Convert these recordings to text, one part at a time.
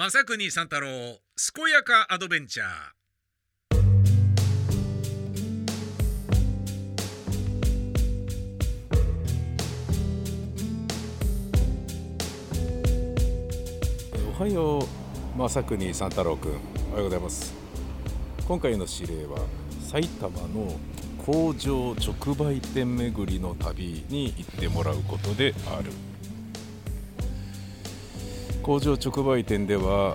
正国三太郎健やかアドベンチャー。おはよう正国三太郎くん。おはようございます。今回の指令は埼玉の工場直売店巡りの旅に行ってもらうことである。工場直売店では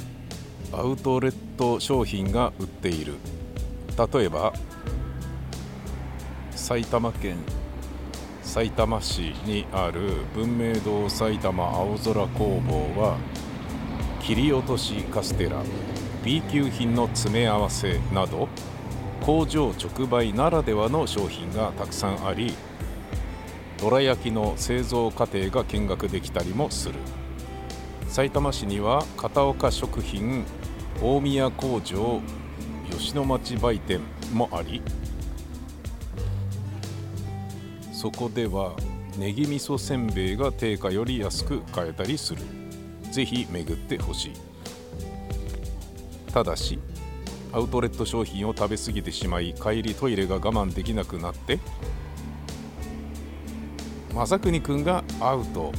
アウトレット商品が売っている。例えば埼玉県埼玉市にある文明堂埼玉青空工房は切り落としカステラ B 級品の詰め合わせなど工場直売ならではの商品がたくさんありどら焼きの製造過程が見学できたりもする。さいたま市には片岡食品大宮工場吉野町売店もありそこではネギ味噌せんべいが定価より安く買えたりする。ぜひ巡ってほしい。ただしアウトレット商品を食べ過ぎてしまい帰りトイレが我慢できなくなって正国くんがアウト。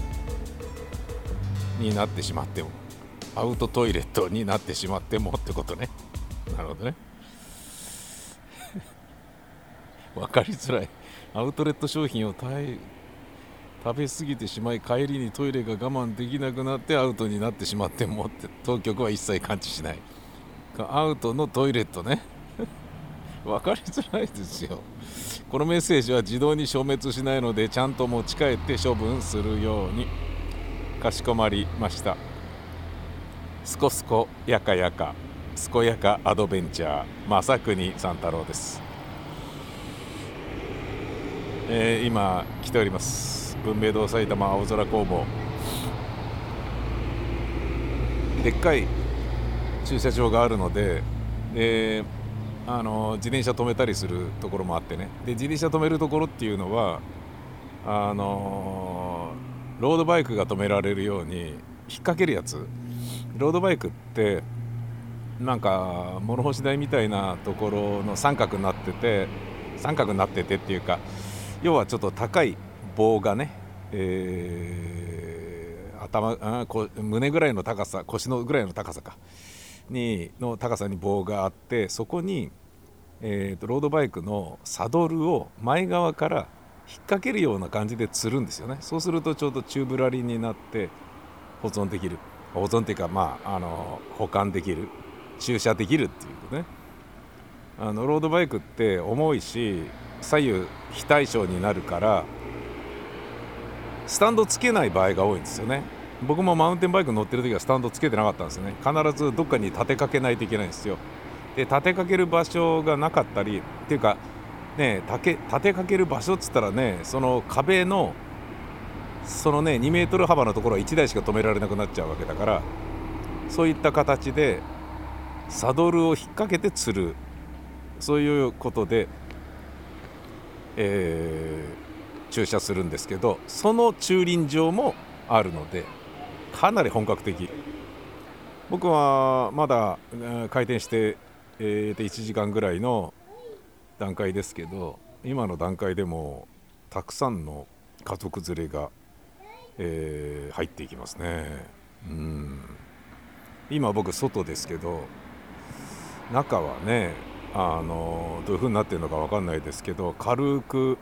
になってしまってもアウトトイレットになってしまってもってことね。なるほどね。分かりづらい。アウトレット商品を食べ過ぎてしまい帰りにトイレが我慢できなくなってアウトになってしまってもって当局は一切感知しない。アウトのトイレットね。分かりづらいですよ。このメッセージは自動に消滅しないのでちゃんと持ち帰って処分するように。かしこまりました。すこすこやかやかすこやかアドベンチャー正国三太郎です、えー、今来ております。文明堂埼玉青空工房。でっかい駐車場があるのでであの自転車止めたりするところもあってね。で自転車止めるところっていうのはあのロードバイクが止められるように引っ掛けるやつ。ロードバイクってなんか物干し台みたいなところの三角になってて三角になっててっていうか要はちょっと高い棒がね、えー、頭あこ胸ぐらいの高さ腰のぐらいの高さか。にの高さに棒があってそこに、えーと、ロードバイクのサドルを前側から引っ掛けるような感じで釣るんですよね。そうするとちょうど宙ぶらりんになって保存できる。保存っていうかまああの保管できる。駐車できるっていうね。あのロードバイクって重いし左右非対称になるからスタンドつけない場合が多いんですよね。僕もマウンテンバイク乗ってる時はスタンドつけてなかったんですね。必ずどっかに立てかけないといけないんですよ。で立てかける場所がなかったりっていうかね立てかける場所っつったらねその壁のそのね2メートル幅のところは1台しか止められなくなっちゃうわけだからそういった形でサドルを引っ掛けて釣る。そういうことで、えー、駐車するんですけどその駐輪場もあるのでかなり本格的。僕はまだ開店して、えー、1時間ぐらいの段階ですけど今の段階でもたくさんの家族連れが、えー、入っていきますね。うん。今僕外ですけど中はねあのどういう風になってるのか分かんないですけど軽く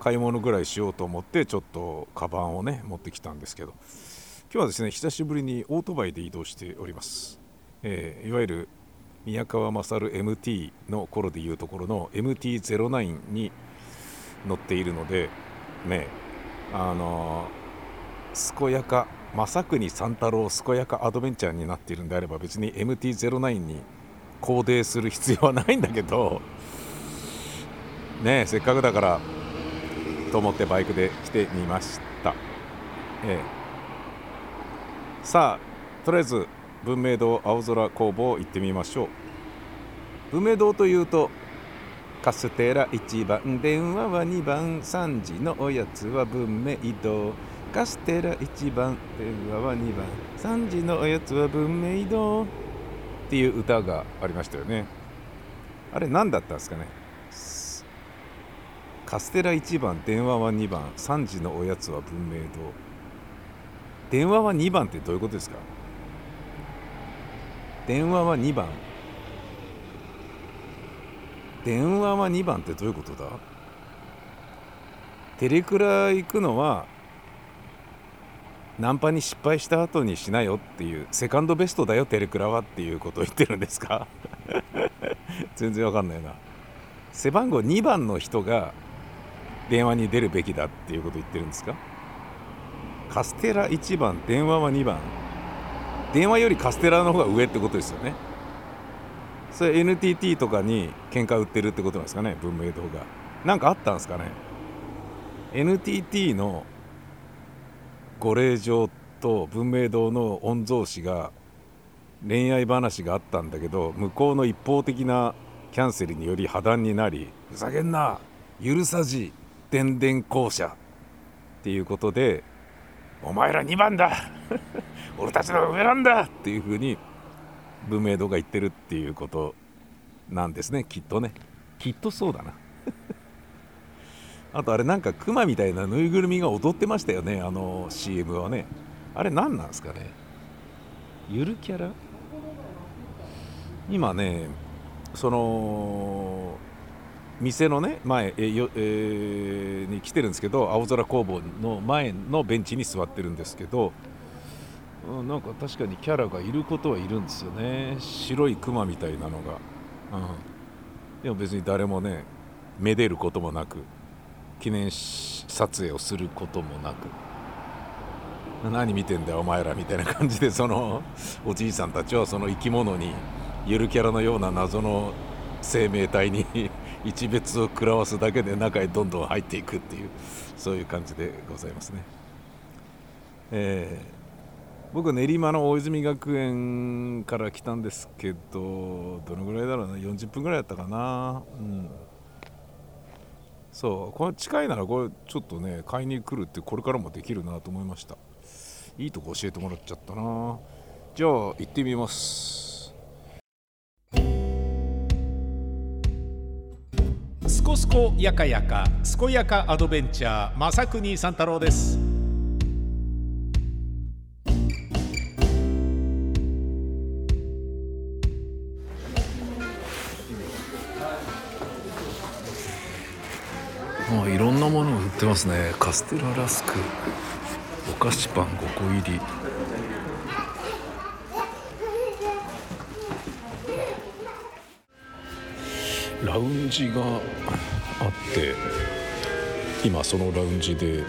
買い物ぐらいしようと思ってちょっとカバンをね持ってきたんですけど今日はですね久しぶりにオートバイで移動しております、えー、いわゆる宮川勝 MT の頃でいうところの MT-09 に乗っているのでねあの、健やか正国三太郎健やかアドベンチャーになっているんであれば別に MT-09 にコーデする必要はないんだけどねせっかくだからと思ってバイクで来てみました、ええ。さあとりあえず文明堂青空工房行ってみましょう。文明堂というとカステラ1番電話は2番3時のおやつは文明堂。カステラ1番電話は2番3時のおやつは文明堂。っていう歌がありましたよね。あれ何だったんですかね。カステラ1番電話は2番3時のおやつは文明堂。電話は2番ってどういうことですか。電話は2番。電話は2番ってどういうことだ？テレクラ行くのはナンパに失敗した後にしなよっていうセカンドベストだよテレクラはっていうことを言ってるんですか？全然わかんないな。背番号2番の人が電話に出るべきだっていうことを言ってるんですか？カステラ1番電話は2番。電話よりカステラの方が上ってことですよね。それ NTT とかに喧嘩売ってるってことなんですかね文明堂が。何かあったんですかね。NTT のご令嬢と文明堂の御曹司が恋愛話があったんだけど向こうの一方的なキャンセルにより破談になりふざけんな許さじ電電公社っていうことでお前ら2番だ。俺たちの上なんだっていうふうに文明堂が言ってるっていうことなんですね。きっとね。きっとそうだな。あとあれなんかクマみたいなぬいぐるみが踊ってましたよね。あの CM はね。あれ何なんですかね。ゆるキャラ？今ねその店のね前えよ、えー、に来てるんですけど青空工房の前のベンチに座ってるんですけど、うん、なんか確かにキャラがいることはいるんですよね。白いクマみたいなのが、うん、でも別に誰もねめでることもなく記念撮影をすることもなく。何見てんだよお前らみたいな感じでそのおじいさんたちはその生き物にゆるキャラのような謎の生命体に 一別を食らわすだけで中へどんどん入っていくっていうそういう感じでございますね。えー、僕練馬の大泉学園から来たんですけどどのぐらいだろうな40分ぐらいだったかな？うん。そう。これ近いならこれちょっとね買いに来るってこれからもできるなと思いました。いいとこ教えてもらっちゃったな。じゃあ行ってみます。すこすこやかやかすこやかアドベンチャー正国三太郎です。ってますね。カステララスク。お菓子パン5個入り。ラウンジがあって今そのラウンジで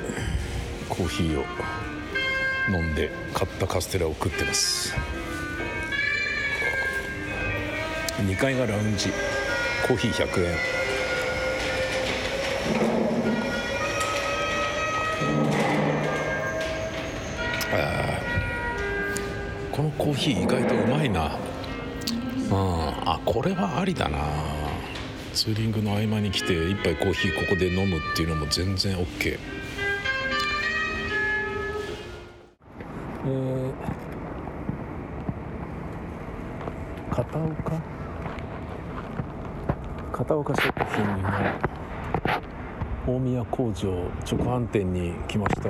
コーヒーを飲んで買ったカステラを食ってます。2階がラウンジ。コーヒー100円。コーヒー意外とうまいな。うん。あこれはありだな。ツーリングの合間に来て一杯コーヒーここで飲むっていうのも全然 OK えー、片岡？片岡食品の大宮工場直販店に来ました。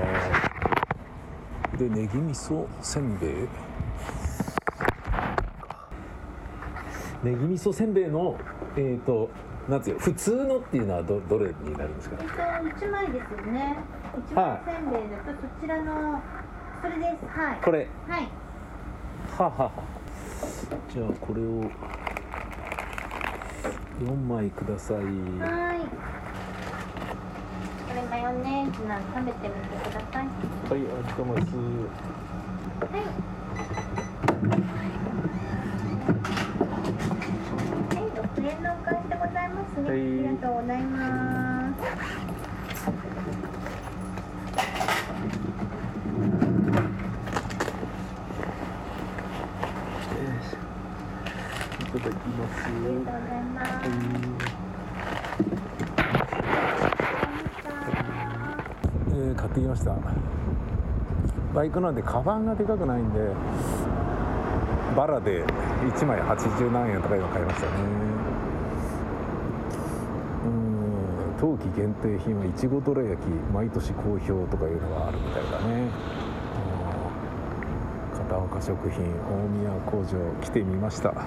でネギ味噌せんべい？ネギ味噌せんべいのえっ、ー、となんていう普通のっていうのはどどれになるんですか？えっと一枚ですよね。一枚せんべいだとそちらのそれです。はい。これ。はい。ははは。じゃあこれを四枚ください。はい。これマヨネーズなん食べてみてください。はい、ありがとうございます。はい。6円のお返しでござい。ありがとうございます。いただきます。ありがとうございます。えー買ってきました。バイクなんでカバンがでかくないんでバラで1枚80何円とかいうの買いましたね冬季限定品はいちごどら焼き毎年好評とかいうのがあるみたいだね。片岡食品大宮工場来てみました。バ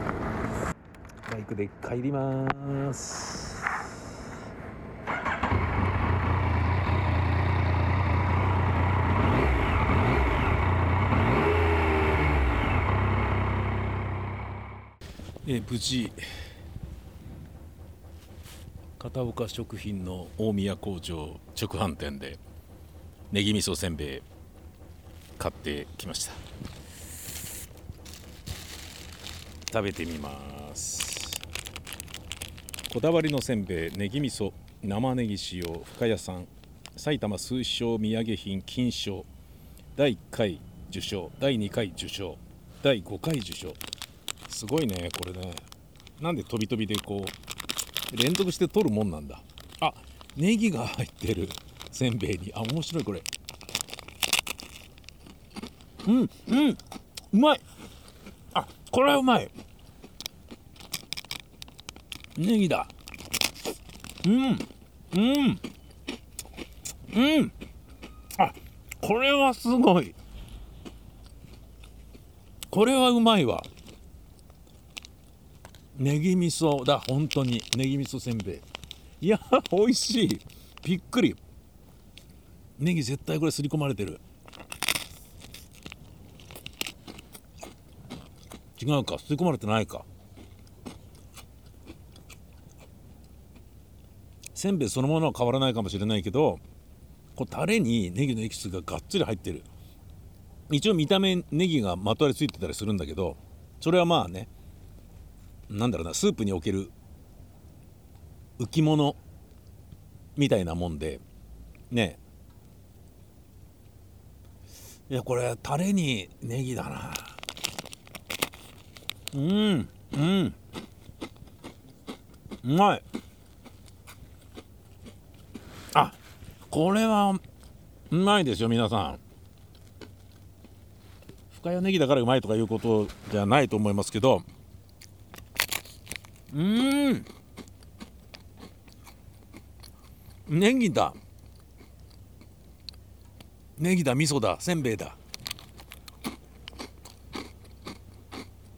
イクで帰ります。え無事片岡食品の大宮工場直販店でネギ味噌せんべい買ってきました。食べてみます。こだわりのせんべいネギ味噌生ネギ使用深谷産埼玉数商土産品金賞第1回受賞第2回受賞第5回受賞。すごいねこれね。なんで飛び飛びでこう連続して取るもんなんだ。あネギが入ってる。せんべいに。あ面白いこれ。うんうん。うまい。あこれはうまい。ネギだ。うんうん。うん。あこれはすごい。これはうまいわ。ネギ味噌。だ本当に。ネギ味噌せんべい。いや美味しい。びっくり。ネギ絶対これすり込まれてる。違うか。すり込まれてないか。せんべいそのものは変わらないかもしれないけどこうタレにネギのエキスががっつり入ってる。一応見た目ネギがまとわりついてたりするんだけどそれはまあねなんだろうなスープにおける浮き物みたいなもんでね。いやこれタレにネギだな。うんうん。うまい。あこれはうまいですよ皆さん。深谷ネギだからうまいとかいうことじゃないと思いますけどうん。ネギだ。ネギだ味噌だせんべいだ。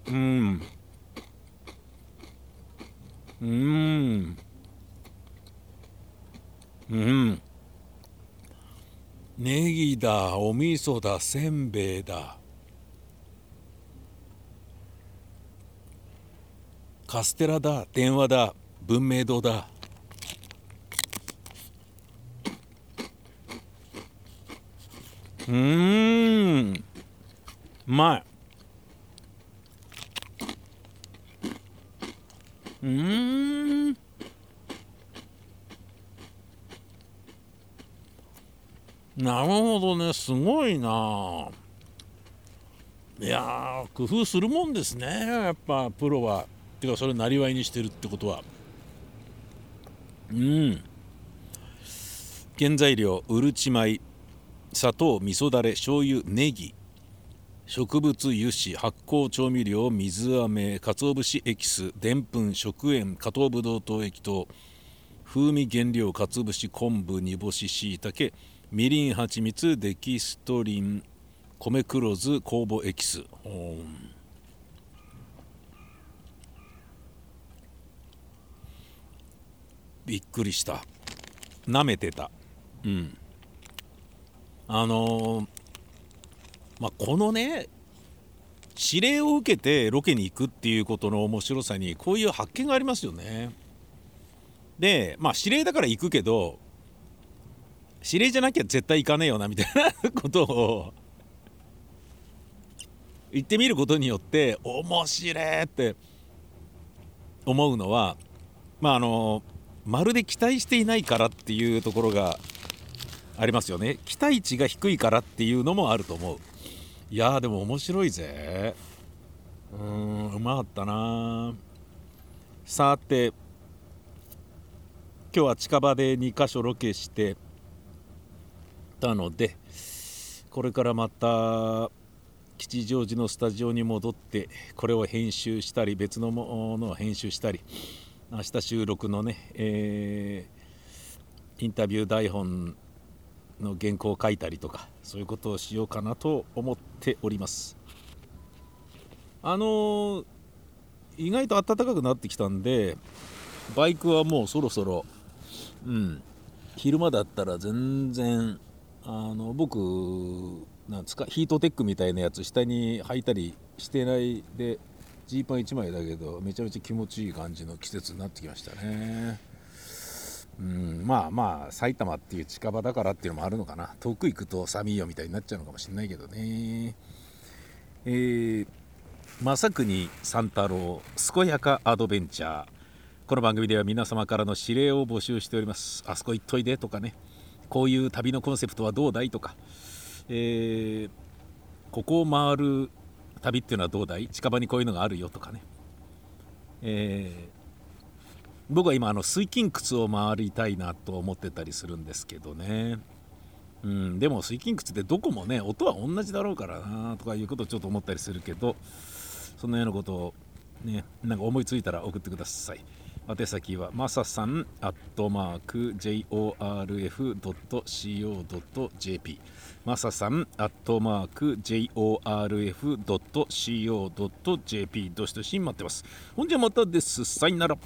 うん。うん。うん。ネギだお味噌だせんべいだ。カステラだ電話だ文明堂だ。うーんうまい。うーん。なるほどねすごいな。いや工夫するもんですねやっぱプロは。てかそれをなりわいにしてるってことは。うん。原材料うるち米砂糖味噌だれ醤油ネギ。植物油脂発酵調味料水飴鰹節エキスでんぷん食塩加糖ブドウ糖液糖。風味原料鰹節昆布煮干ししいたけみりん蜂蜜デキストリン。米黒酢酵母エキス。びっくりした。なめてた。うん。あのー、まあこのね指令を受けてロケに行くっていうことの面白さにこういう発見がありますよね。でまあ指令だから行くけど指令じゃなきゃ絶対行かねえよなみたいな ことを言ってみることによって面白いって思うのはまああのまるで期待していないからっていうところがありますよね。期待値が低いからっていうのもあると思う。いやでも面白いぜ。うーんうまかったな。さて今日は近場で2か所ロケしてたのでこれからまた吉祥寺のスタジオに戻ってこれを編集したり別のものを編集したり明日収録のね、えー、インタビュー台本の原稿を書いたりとかそういうことをしようかなと思っております。あのー、意外と暖かくなってきたんでバイクはもうそろそろうん昼間だったら全然あの僕なんですかヒートテックみたいなやつ下に履いたりしてないでジーパン1枚だけどめちゃめちゃ気持ちいい感じの季節になってきましたね。うんまあまあ埼玉っていう近場だからっていうのもあるのかな。遠く行くと寒いよみたいになっちゃうのかもしれないけどね。えー、正国三太郎健やかアドベンチャー。この番組では皆様からの指令を募集しております。あそこ行っといでとかね。こういう旅のコンセプトはどうだいとか、えー、ここを回る旅っていうのはどうだい？近場にこういうのがあるよとかね、えー、僕は今あの水筋窟を回りたいなと思ってたりするんですけどね。うん、でも水筋窟ってどこもね音は同じだろうからなとかいうことをちょっと思ったりするけどそんなようなことをねなんか思いついたら送ってください。宛先はまささんアットマーク JORF.CO.JP まささんアットマーク JORF.CO.JP どしどし待ってます。ほんじゃまたです。さよなら。